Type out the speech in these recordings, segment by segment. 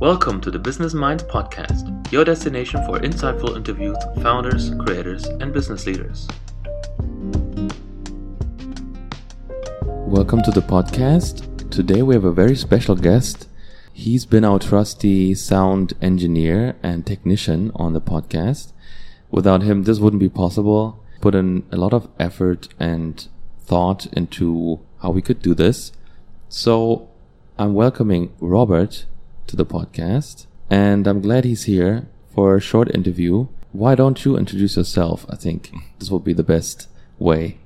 Welcome to the Business Minds Podcast, your destination for insightful interviews founders, creators, and business leaders. Welcome to the podcast. Today we have a very special guest. He's been our trusty sound engineer and technician on the podcast. Without him, this wouldn't be possible. Put in a lot of effort and thought into how we could do this. So I'm welcoming Robert to the podcast, and I'm glad he's here for a short interview. Why don't you introduce yourself? I think this will be the best way.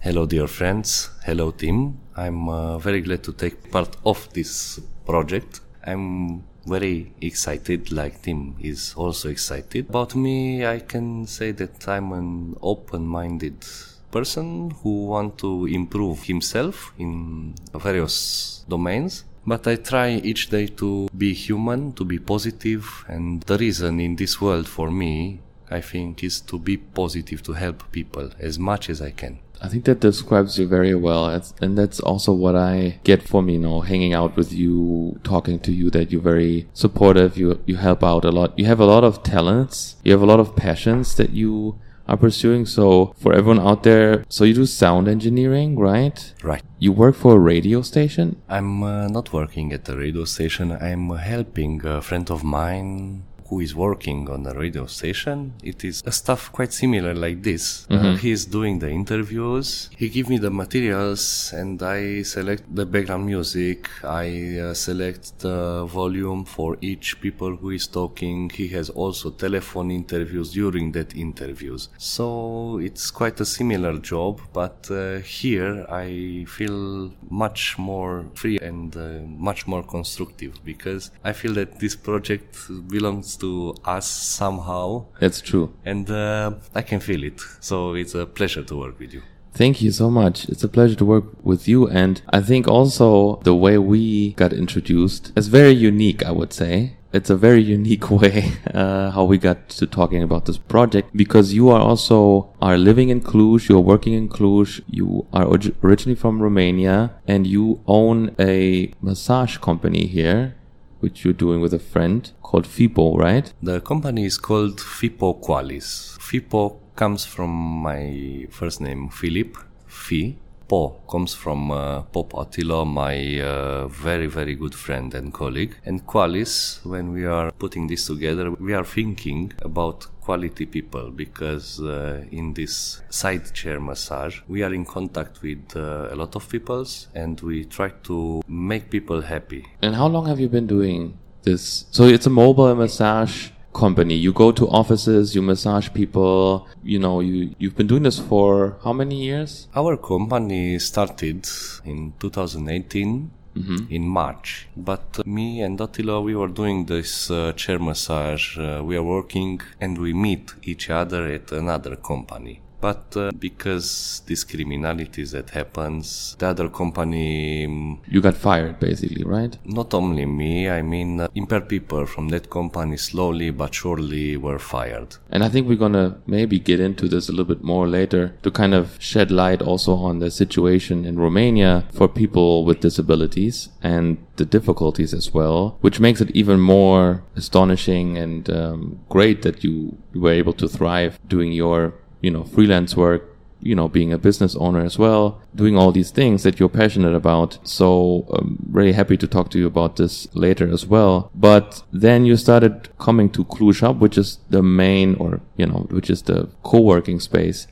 Hello, dear friends. Hello, team. I'm uh, very glad to take part of this project. I'm very excited, like Tim is also excited. About me, I can say that I'm an open-minded person who want to improve himself in various domains but I try each day to be human, to be positive, and the reason in this world for me, I think, is to be positive, to help people as much as I can. I think that describes you very well. and that's also what I get from, you know, hanging out with you, talking to you, that you're very supportive. You, you help out a lot. You have a lot of talents. You have a lot of passions that you are pursuing. So for everyone out there, so you do sound engineering, right? Right. You work for a radio station? I'm uh, not working at a radio station. I'm helping a friend of mine who is working on a radio station. It is a stuff quite similar like this. Uh, mm-hmm. Uh, he is doing the interviews. He give me the materials and I select the background music. I uh, select the volume for each people who is talking. He has also telephone interviews during that interviews. So it's quite a similar job, but uh, here I feel much more free and uh, much more constructive because I feel that this project belongs to us somehow. That's true. And uh, I can feel it. So it's a pleasure to work with you. Thank you so much. It's a pleasure to work with you. And I think also the way we got introduced is very unique, I would say. It's a very unique way uh, how we got to talking about this project because you are also are living in Cluj, you're working in Cluj, you are originally from Romania, and you own a massage company here which you're doing with a friend called FIPO, right? The company is called FIPO Qualis. FIPO comes from my first name, Philip, Fi. Po comes from uh, Pop Attila, my uh, very, very good friend and colleague. And Qualis, when we are putting this together, we are thinking about quality people because uh, in this side chair massage we are in contact with uh, a lot of peoples and we try to make people happy. And how long have you been doing this? So it's a mobile massage company. You go to offices you massage people you know you you've been doing this for how many years? Our company started in 2018 Mm-hmm. in March. But uh, me and Attila, we were doing this uh, chair massage. Uh, we are working and we meet each other at another company. But uh, because this criminality that happens, the other company. Um, you got fired, basically, right? Not only me, I mean, uh, impaired people from that company slowly but surely were fired. And I think we're gonna maybe get into this a little bit more later to kind of shed light also on the situation in Romania for people with disabilities and the difficulties as well, which makes it even more astonishing and um, great that you were able to thrive doing your you know, freelance work, you know, being a business owner as well, doing all these things that you're passionate about. So I'm um, very happy to talk to you about this later as well. But then you started coming to Cluj Hub, which is the main or, you know, which is the co-working space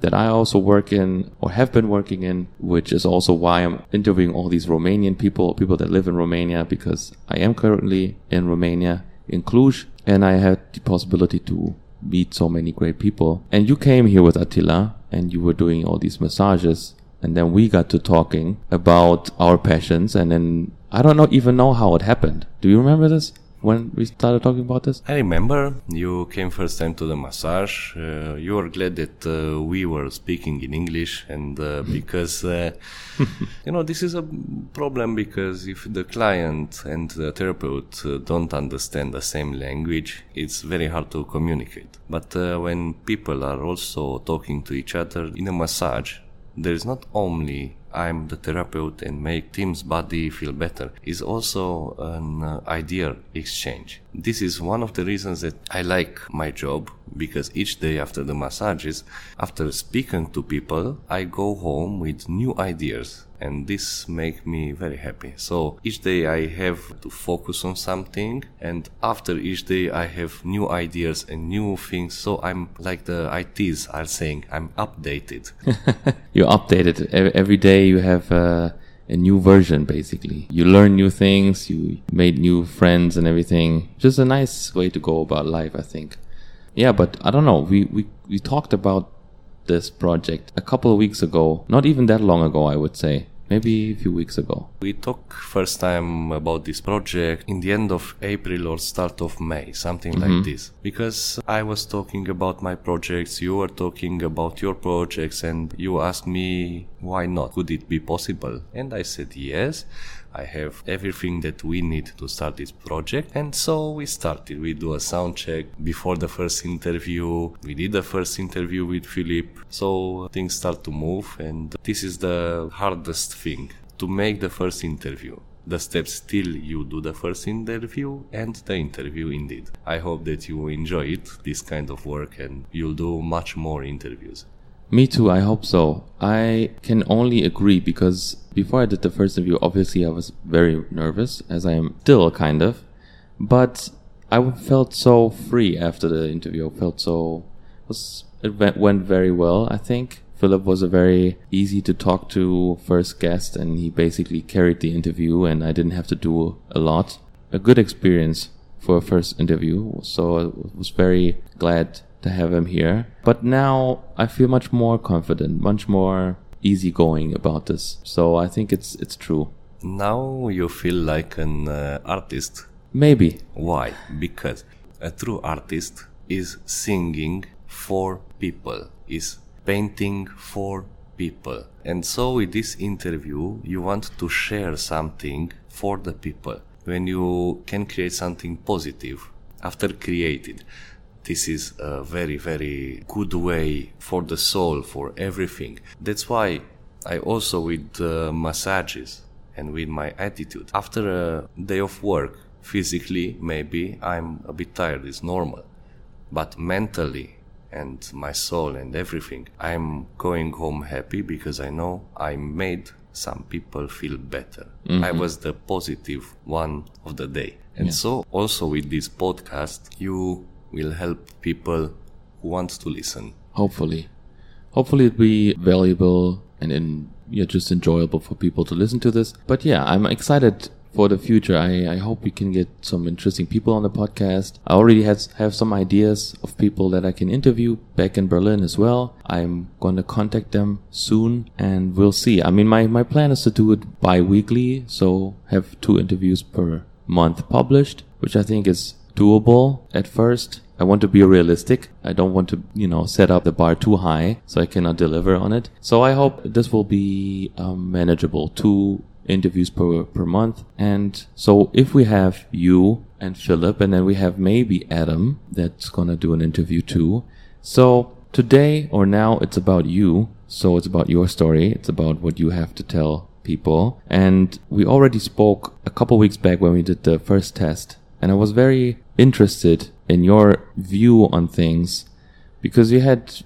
that I also work in or have been working in, which is also why I'm interviewing all these Romanian people, people that live in Romania, because I am currently in Romania, in Cluj, and I had the possibility to meet so many great people. And you came here with Attila and you were doing all these massages. And then we got to talking about our passions. And then I don't know, even know how it happened. Do you remember this? When we started talking about this? I remember you came first time to the massage. Uh, you were glad that uh, we were speaking in English, and uh, because uh, you know this is a problem because if the client and the therapist uh, don't understand the same language, it's very hard to communicate. But uh, when people are also talking to each other in a massage, there is not only I'm the therapeutic and make Tim's body feel better is also an uh, idea exchange. This is one of the reasons that I like my job because each day after the massages, after speaking to people, I go home with new ideas and this make me very happy. So each day I have to focus on something and after each day I have new ideas and new things. So I'm like the ITs are saying, I'm updated. You're updated every day. You have uh, a new version basically. You learn new things, you made new friends and everything. Just a nice way to go about life, I think. Yeah, but I don't know. We, we, we talked about this project a couple of weeks ago, not even that long ago, I would say. Maybe a few weeks ago. We talked first time about this project in the end of April or start of May, something mm-hmm. like this. Because I was talking about my projects, you were talking about your projects, and you asked me why not? Could it be possible? And I said yes. I have everything that we need to start this project. And so we started. We do a sound check before the first interview. We did the first interview with Philip. So things start to move. And this is the hardest thing to make the first interview the steps still you do the first interview and the interview indeed. I hope that you enjoy it, this kind of work, and you'll do much more interviews. Me too, I hope so. I can only agree because before I did the first interview, obviously I was very nervous, as I am still kind of. But I felt so free after the interview. I felt so was it went very well. I think Philip was a very easy to talk to first guest, and he basically carried the interview, and I didn't have to do a lot. A good experience for a first interview, so I was very glad to have him here. But now I feel much more confident, much more easygoing about this. So I think it's it's true. Now you feel like an uh, artist. Maybe. Why? Because a true artist is singing for people, is painting for people. And so with this interview, you want to share something for the people. When you can create something positive after created, this is a very, very good way for the soul, for everything. That's why I also with uh, massages and with my attitude. After a day of work, physically, maybe I'm a bit tired, it's normal. But mentally, and my soul and everything, I'm going home happy because I know I made some people feel better. Mm-hmm. I was the positive one of the day. And yeah. so also with this podcast, you will help people who want to listen. Hopefully. Hopefully it'll be valuable and in, yeah, just enjoyable for people to listen to this. But yeah, I'm excited for the future. I, I hope we can get some interesting people on the podcast. I already has, have some ideas of people that I can interview back in Berlin as well. I'm going to contact them soon and we'll see. I mean, my, my plan is to do it bi-weekly. So have two interviews per month published, which I think is doable at first. I want to be realistic. I don't want to, you know, set up the bar too high so I cannot deliver on it. So I hope this will be um, manageable. Two interviews per, per month. And so if we have you and Philip and then we have maybe Adam that's going to do an interview too. So today or now it's about you. So it's about your story. It's about what you have to tell people. And we already spoke a couple weeks back when we did the first test and I was very interested in your view on things because you had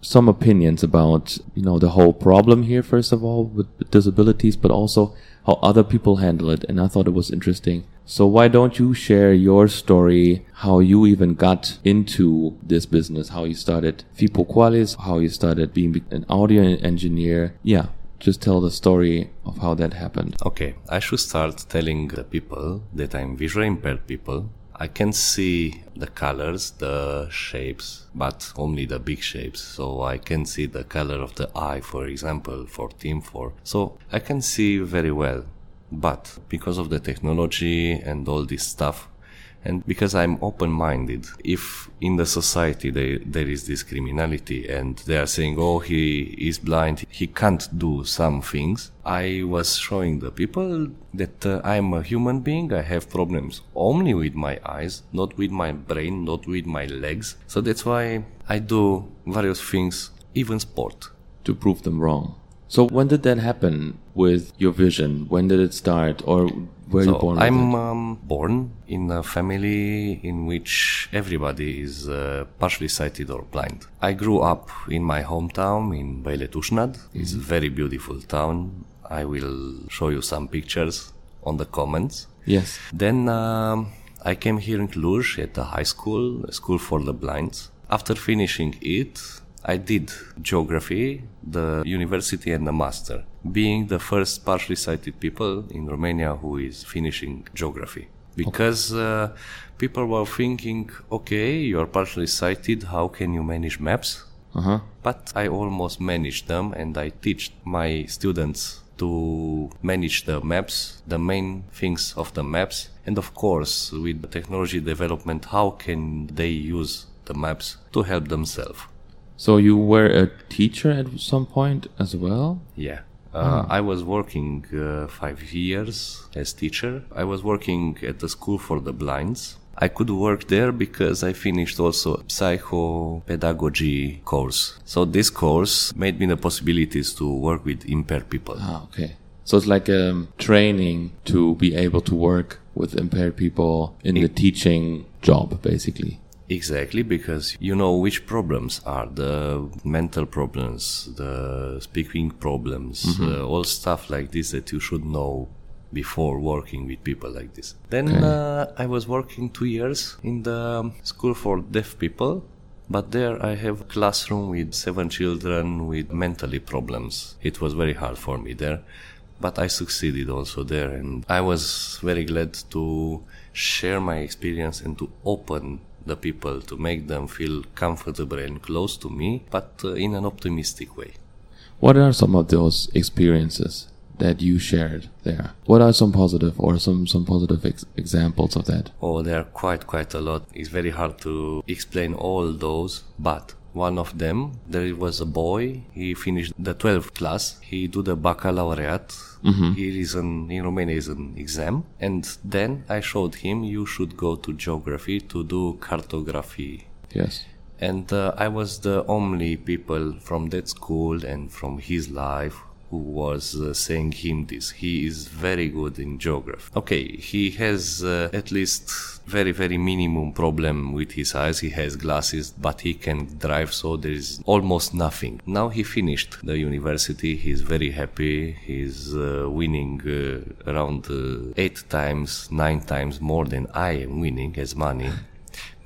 some opinions about you know the whole problem here first of all with, disabilities but also how other people handle it and i thought it was interesting so why don't you share your story how you even got into this business how you started Fipo Qualis how you started being an audio engineer yeah just tell the story of how that happened. Okay, I should start telling the people that I'm visually impaired people. I can see the colors, the shapes, but only the big shapes. So I can see the color of the eye, for example, for Team 4. So I can see very well. But because of the technology and all this stuff, and because I'm open minded, if in the society they, there is this criminality and they are saying, oh, he is blind, he can't do some things, I was showing the people that uh, I'm a human being, I have problems only with my eyes, not with my brain, not with my legs. So that's why I do various things, even sport. To prove them wrong. So when did that happen with your vision? When did it start, or you So born? I'm um, born in a family in which everybody is uh, partially sighted or blind. I grew up in my hometown in Băile Tușnad. It's a very beautiful town. I will show you some pictures on the comments. yes. Then um, I came here in Cluj at the high school, a school for the blind. After finishing it, I did geography, the university, and the master, being the first partially sighted people in Romania who is finishing geography. Because uh, people were thinking, okay, you're partially sighted, how can you manage maps? Uh huh. but I almost managed them and I teach my students to manage the maps, the main things of the maps, and of course, with the technology development, how can they use the maps to help themselves? So you were a teacher at some point as well. Yeah. Uh, I was working uh, five years as teacher. I was working at the school for the blinds. I could work there because I finished also a psychopedagogy course. So this course made me the possibilities to work with impaired people. Ah, okay. So it's like um, training to be able to work with impaired people in the teaching job, basically. Exactly, because you know which problems are the mental problems, the speaking problems, uh, all stuff like this that you should know before working with people like this. Then Okay. uh, I was working two years in the school for deaf people, but there I have a classroom with seven children with mentally problems. It was very hard for me there, but I succeeded also there, and I was very glad to share my experience and to open the people to make them feel comfortable and close to me, but uh, in an optimistic way. What are some of those experiences that you shared there? What are some positive or some some positive ex- examples of that? Oh, there are quite quite a lot. It's very hard to explain all those, but one of them, there was a boy. He finished the 12th class. He do the baccalaureate. He is an in Romania is an exam, and then I showed him you should go to geography to do cartography Yes. and uh, I was the only people from that school and from his life who was uh, saying him this. He is very good in geography. Okay, he has uh, at least very very minimum problem with his eyes. He has glasses, but he can drive, so there is almost nothing. Now he finished the university. He's very happy. He's uh, winning uh, around uh, eight times, nine times more than I am winning as money.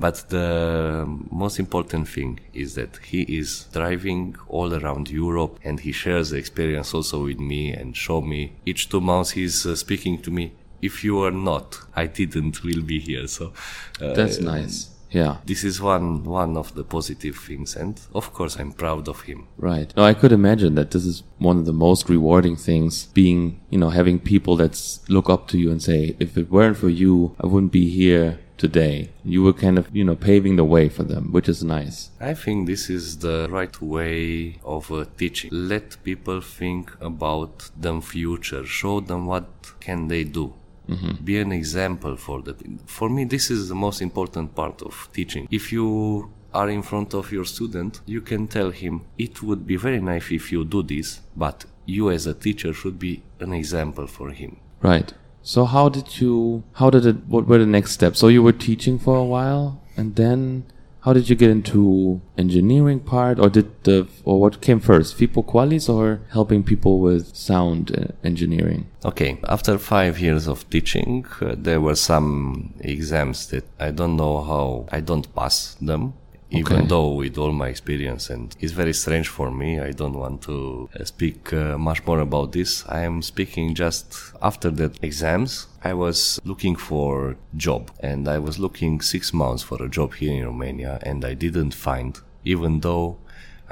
But the most important thing is that he is driving all around Europe and he shares the experience also with me and show me each two months he's uh, speaking to me. If you are not, I didn't will be here. So uh, That's nice. Yeah. This is one one of the positive things, and of course I'm proud of him. Right. No, I could imagine that this is one of the most rewarding things being, you know, having people that look up to you and say, if it weren't for you, I wouldn't be here today. You were kind of, you know, paving the way for them, which is nice. I think this is the right way of uh, teaching. Let people think about them future. Show them what can they do. Be an example for the. For me, this is the most important part of teaching. If you are in front of your student, you can tell him it would be very nice if you do this, but you as a teacher should be an example for him. Right. So how did you, how did it, what were the next steps? So you were teaching for a while and then how did you get into engineering part or did the, or what came first, FIPO Qualis or helping people with sound uh, engineering? Okay, after five years of teaching, uh, there were some exams that I don't know how I don't pass them. Even though with all my experience and it's very strange for me, I don't want to uh, speak uh, much more about this. I am speaking just after the exams. I was looking for job and I was looking six months for a job here in Romania and I didn't find, even though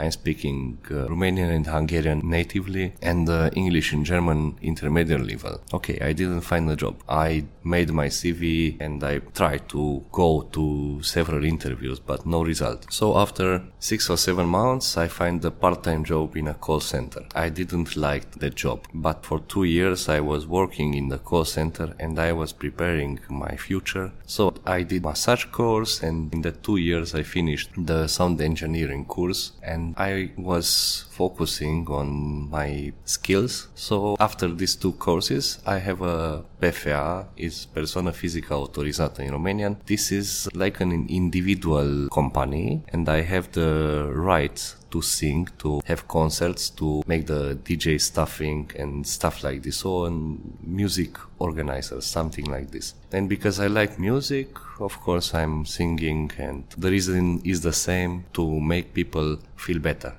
I'm speaking uh, Romanian and Hungarian natively and uh, English and German intermediate level. Okay, I didn't find a job. I made my CV and I tried to go to several interviews, but no result. So after six or seven months, I find a part-time job in a call center. I didn't like the job, but for two years I was working in the call center and I was preparing my future. So I did massage course and in the two years I finished the sound engineering course and I was focusing on my skills. So after these two courses, I have a PFA, is Persoană Fizică Autorizată in Romanian. This is like an individual company and I have the right to sing, to have concerts, to make the DJ stuffing and stuff like this. So, and music organizer, something like this. And because I like music, of course, I'm singing, and the reason is the same to make people feel better.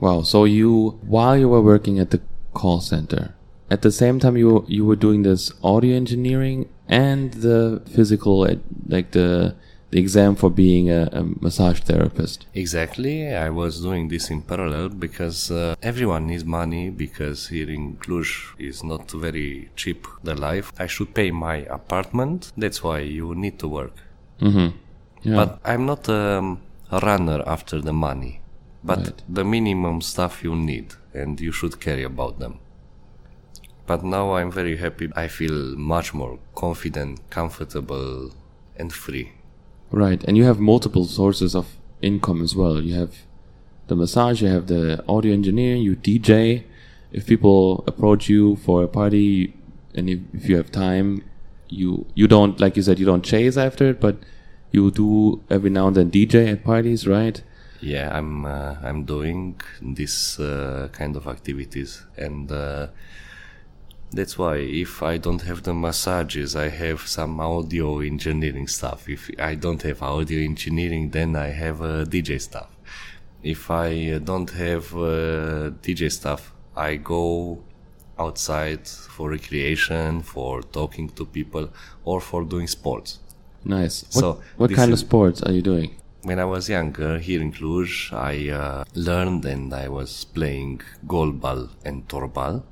Wow. So you, while you were working at the call center, at the same time you you were doing this audio engineering and the physical, like the the exam for being a, a, massage therapist. Exactly. I was doing this in parallel because uh, everyone needs money because here in Cluj is not very cheap the life. I should pay my apartment. That's why you need to work. Mm-hmm. Yeah. But I'm not um, a runner after the money. But right. the minimum stuff you need and you should care about them. But now I'm very happy. I feel much more confident, comfortable, and free. Right, and you have multiple sources of income as well. You have the massage, you have the audio engineer, you DJ. If people approach you for a party, and if, if you have time, you you don't like you said you don't chase after it, but you do every now and then DJ at parties, right? Yeah, I'm uh, I'm doing this uh, kind of activities, and uh, that's why if I don't have the massages, I have some audio engineering stuff. If I don't have audio engineering, then I have uh, DJ stuff. If I don't have uh, DJ stuff, I go outside for recreation, for talking to people, or for doing sports. Nice. So what, what kind of sports are you doing? When I was younger, here in Cluj, I uh, learned and I was playing goalball and torball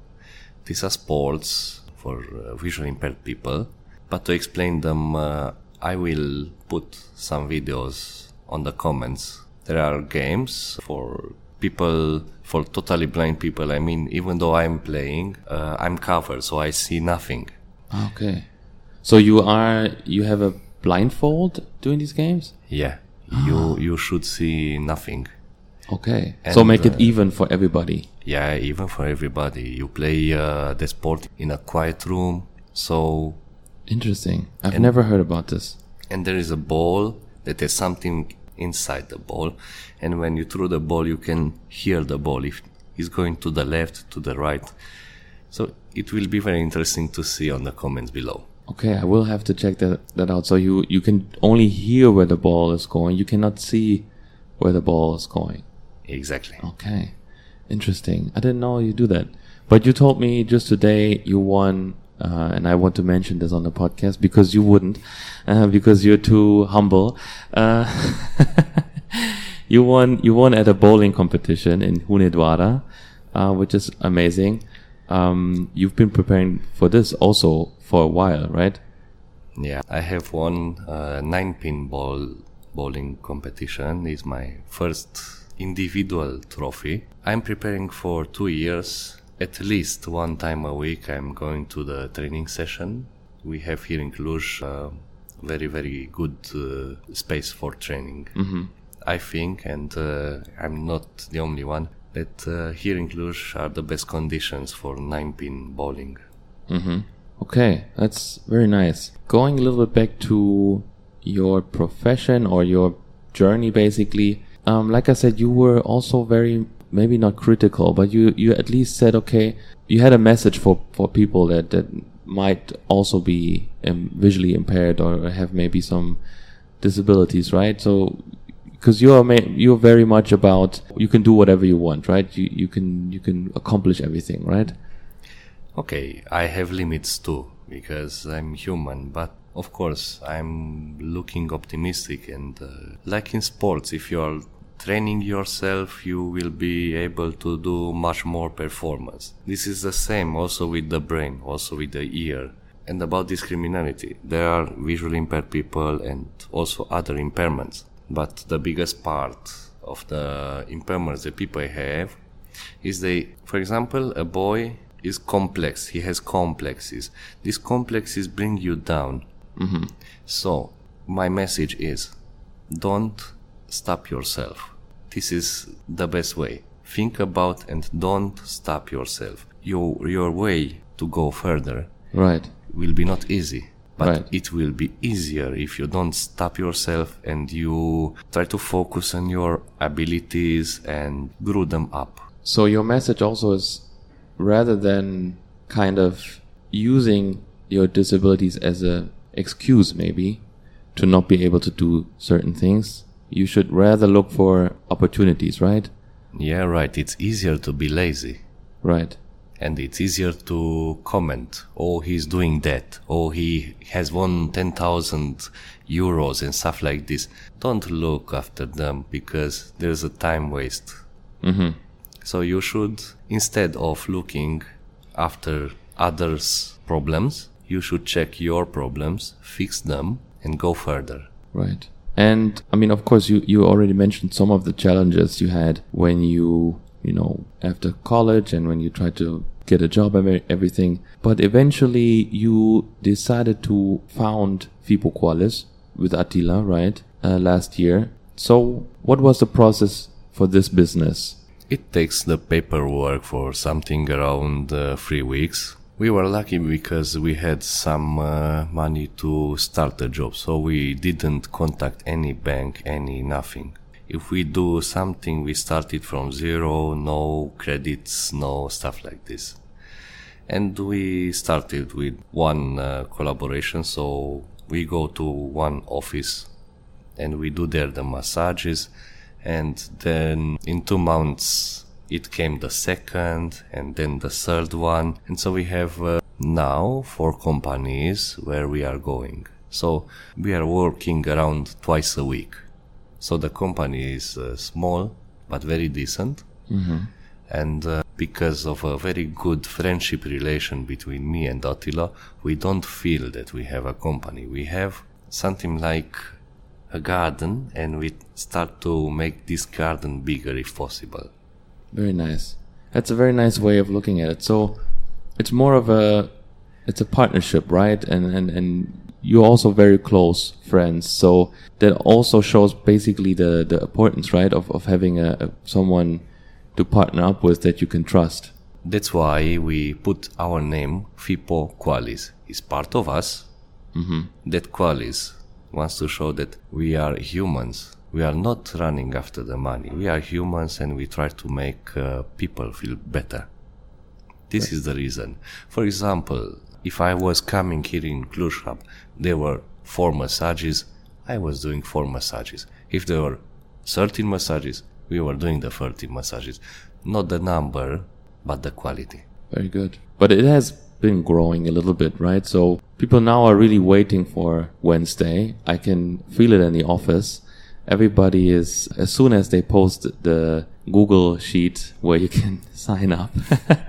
these are sports for uh, visually impaired people. But to explain them, uh, I will put some videos on the comments. There are games for people, for totally blind people. I mean, even though I'm playing, uh, I'm covered, so I see nothing. Okay. So you are, you have a blindfold doing these games? Yeah. You, you should see nothing. Okay. And, so make it uh, even for everybody. Yeah, even for everybody. You play uh, the sport in a quiet room. So interesting. I've and, never heard about this. And there is a ball that has something inside the ball, and when you throw the ball, you can hear the ball if it's going to the left, to the right. So it will be very interesting to see on the comments below. Okay, I will have to check that that out. So you you can only hear where the ball is going. You cannot see where the ball is going. Exactly. Okay. Interesting. I didn't know you do that. But you told me just today you won, uh, and I want to mention this on the podcast because you wouldn't, uh, because you're too humble. Uh, you won. You won at a bowling competition in Hunedoara, uh, which is amazing. Um, you've been preparing for this also for a while, right? Yeah, I have won a nine pin ball bowling competition. It's my first individual trophy. I'm preparing for two years. At least one time a week, I'm going to the training session. We have here in Cluj a very, very good uh, space for training. Mm-hmm. I think, and uh, I'm not the only one, that uh, here in Cluj are the best conditions for nine pin bowling. Mm-hmm. Okay, that's very nice. Going a little bit back to your profession or your journey, basically, um, like I said, you were also very maybe not critical, but you you at least said okay. You had a message for for people that that might also be um, visually impaired or have maybe some disabilities, right? So because you're you're very much about you can do whatever you want, right? You you can you can accomplish everything, right? Okay, I have limits too because I'm human, but of course, I'm looking optimistic and uh, like in sports, if you are training yourself, you will be able to do much more performance. This is the same also with the brain, also with the ear. And about discriminality, there are visually impaired people and also other impairments. But the biggest part of the impairments that people have is they, for example, a boy is complex. He has complexes. These complexes bring you down Mm-hmm. So, my message is don't stop yourself. This is the best way. Think about and don't stop yourself. Your, your way to go further Right. will be not easy. But Right. it will be easier if you don't stop yourself and you try to focus on your abilities and grow them up. So your message also is rather than kind of using your disabilities as a excuse maybe to not be able to do certain things, you should rather look for opportunities, right? Yeah, right. It's easier to be lazy. Right. and it's easier to comment oh he's doing that oh he has won 10,000 euros and stuff like this don't look after them because there's a time waste Mm-hmm. so you should instead of looking after others problems you should check your problems fix them and go further Right. And I mean, of course, you, you already mentioned some of the challenges you had when you, you know, after college and when you tried to get a job and everything. But eventually you decided to found Fipo Qualis with Attila, right? Uh, last year. So what was the process for this business? It takes the paperwork for something around uh, three weeks. We were lucky because we had some uh, money to start the job, so we didn't contact any bank, any nothing. If we do something, we started from zero, no credits, no stuff like this. And we started with one uh, collaboration, so we go to one office and we do there the massages and then in two months it came the second and then the third one. And so we have uh, now four companies where we are going. So we are working around twice a week. So the company is uh, small but very decent. And uh, because of a very good friendship relation between me and Attila, we don't feel that we have a company. We have something like a garden, and we start to make this garden bigger if possible. Very nice. That's a very nice way of looking at it. So it's more of a it's a partnership, right? And and and you're also very close friends. So that also shows basically the the importance, right, of of having a, a someone to partner up with that you can trust. That's why we put our name Fipo Qualis. It's part of us. Mm-hmm. That Qualis wants to show that we are humans. We are not running after the money. We are humans and we try to make uh, people feel better. This is the reason. For example, if I was coming here in Cluj Hub, there were four massages, I was doing four massages. If there were 13 massages, we were doing the 13 massages. Not the number, but the quality. Very good. But it has been growing a little bit, right? So people now are really waiting for Wednesday. I can feel it in the office. Everybody is, as soon as they post the Google sheet where you can sign up,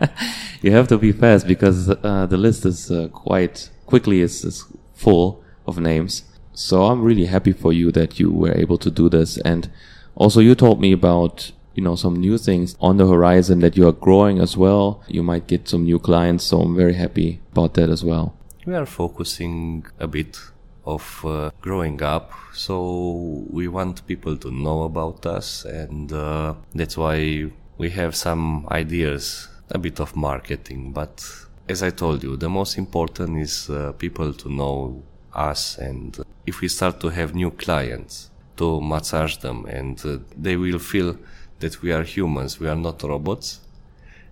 you have to be fast because uh, the list is uh, quite quickly is, is full of names. So I'm really happy for you that you were able to do this. And also you told me about you know some new things on the horizon that you are growing as well you might get some new clients so i'm very happy about that as well We are focusing a bit of uh, growing up, so we want people to know about us, and uh, that's why we have some ideas, a bit of marketing. But as I told you, the most important is uh, people to know us, and if we start to have new clients, to massage them, and uh, they will feel that we are humans, we are not robots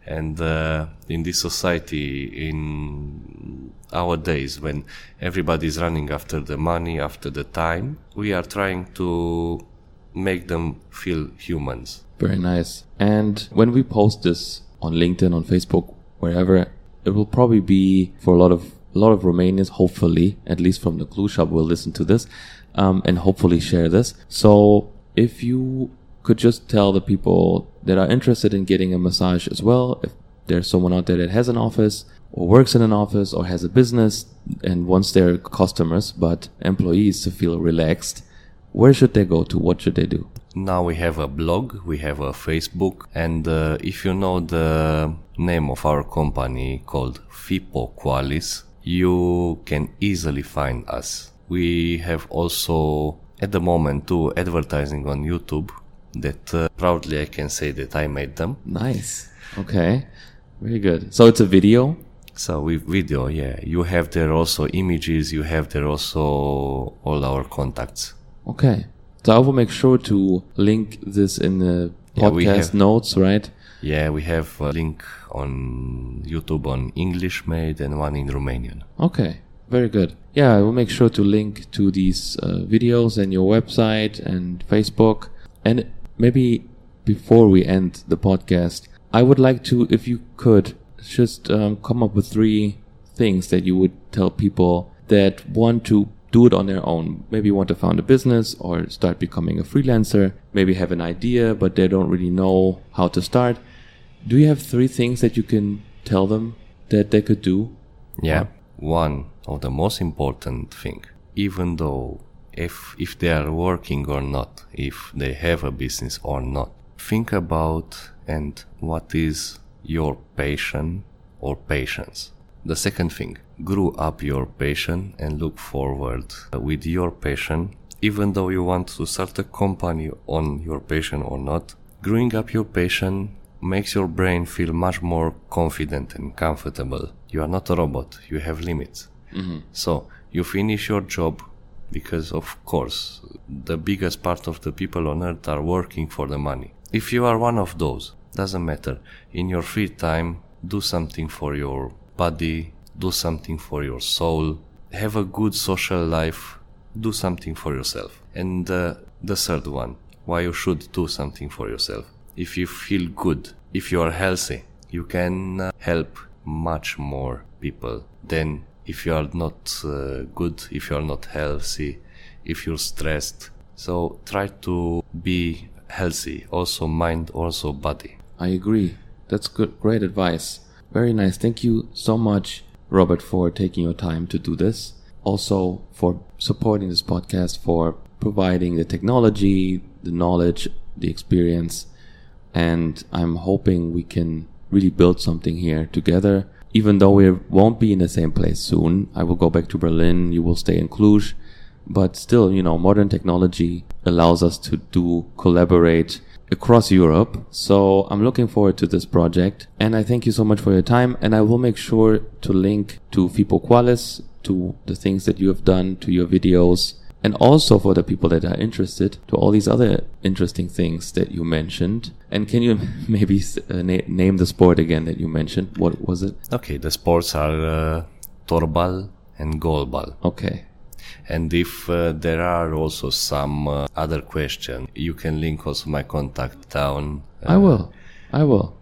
and uh, in this society in our days when everybody is running after the money after the time we are trying to make them feel humans. Very nice. And when we post this on linkedin on facebook wherever it will probably be for a lot of a lot of romanians hopefully at least from the Cluj Hub will listen to this um, and hopefully share this. So if you could just tell the people that are interested in getting a massage as well. If there's someone out there that has an office or works in an office or has a business and wants their customers but employees to feel relaxed where should they go to? What should they do? Now we have a blog we have a facebook and uh, if you know the name of our company called fipo qualis you can easily find us. We have also at the moment two advertising on youtube that uh, proudly I can say that I made them. Nice. Okay. Very good. So it's a video. So with video, yeah, you have there also images. You have there also all our contacts. Okay. So I will make sure to link this in the Yeah, podcast have- notes, right? Yeah, we have a link on YouTube on English made and one in Romanian. Okay, very good. Yeah, I will make sure to link to these uh, videos and your website and Facebook. And maybe before we end the podcast, I would like to, if you could, just um, come up with three things that you would tell people that want to do it on their own. Maybe want to found a business or start becoming a freelancer. Maybe have an idea, but they don't really know how to start. Do you have three things that you can tell them that they could do? Yeah. One of the most important thing, even though if if they are working or not, if they have a business or not, think about and what is your passion or patience. The second thing, grow up your passion and look forward with your passion. Even though you want to start a company on your passion or not, growing up your passion makes your brain feel much more confident and comfortable. You are not a robot, you have limits. Mm-hmm. So you finish your job because, of course, the biggest part of the people on earth are working for the money. If you are one of those, doesn't matter. In your free time, do something for your body, do something for your soul, have a good social life, do something for yourself. And uh, the third one, why you should do something for yourself. If you feel good, if you are healthy, you can uh, help much more people than if you are not uh, good, if you are not healthy, if you're stressed. So try to be healthy, also mind, also body. I agree. That's good, great advice. Very nice. Thank you so much, Robert, for taking your time to do this. Also, for supporting this podcast, for providing the technology, the knowledge, the experience. And I'm hoping we can really build something here together. Even though we won't be in the same place soon, I will go back to Berlin, you will stay in Cluj. But still, you know, modern technology allows us to do collaborate across Europe. So I'm looking forward to this project. And I thank you so much for your time. And I will make sure to link to Fipo Qualis, to the things that you have done, to your videos, and also for the people that are interested to all these other interesting things that you mentioned. And can you maybe uh, na- name the sport again that you mentioned? What was it? Okay, the sports are uh, torball and goalball. Okay. And if uh, there are also some uh, other question, you can link also my contact down. I will. I will.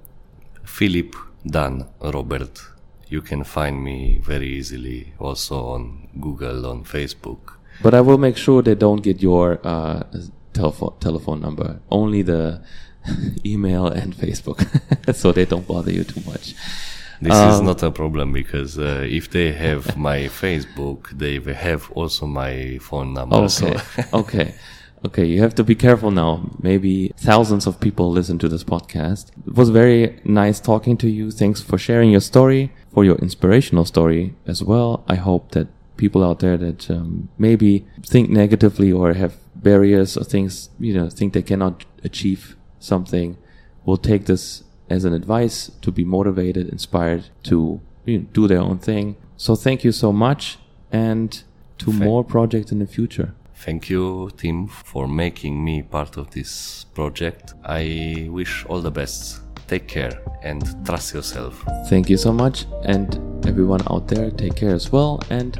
Philip Dan Robert. You can find me very easily also on Google, on Facebook. But I will make sure they don't get your uh, telephone telephone number. Only the email and Facebook, so they don't bother you too much. This is Um, not a problem because uh, if they have my Facebook, they have also my phone number. So Okay, okay, okay. You have to be careful now. Maybe thousands of people listen to this podcast. It was very nice talking to you. Thanks for sharing your story, for your inspirational story as well. I hope that people out there that um, maybe think negatively or have barriers or things, you know, think they cannot achieve something, will take this as an advice to be motivated, inspired to you know, do their own thing. So thank you so much, and to Thank- more projects in the future. Thank you, Tim, for making me part of this project. I wish all the best. Take care and trust yourself. Thank you so much, and everyone out there, take care as well, and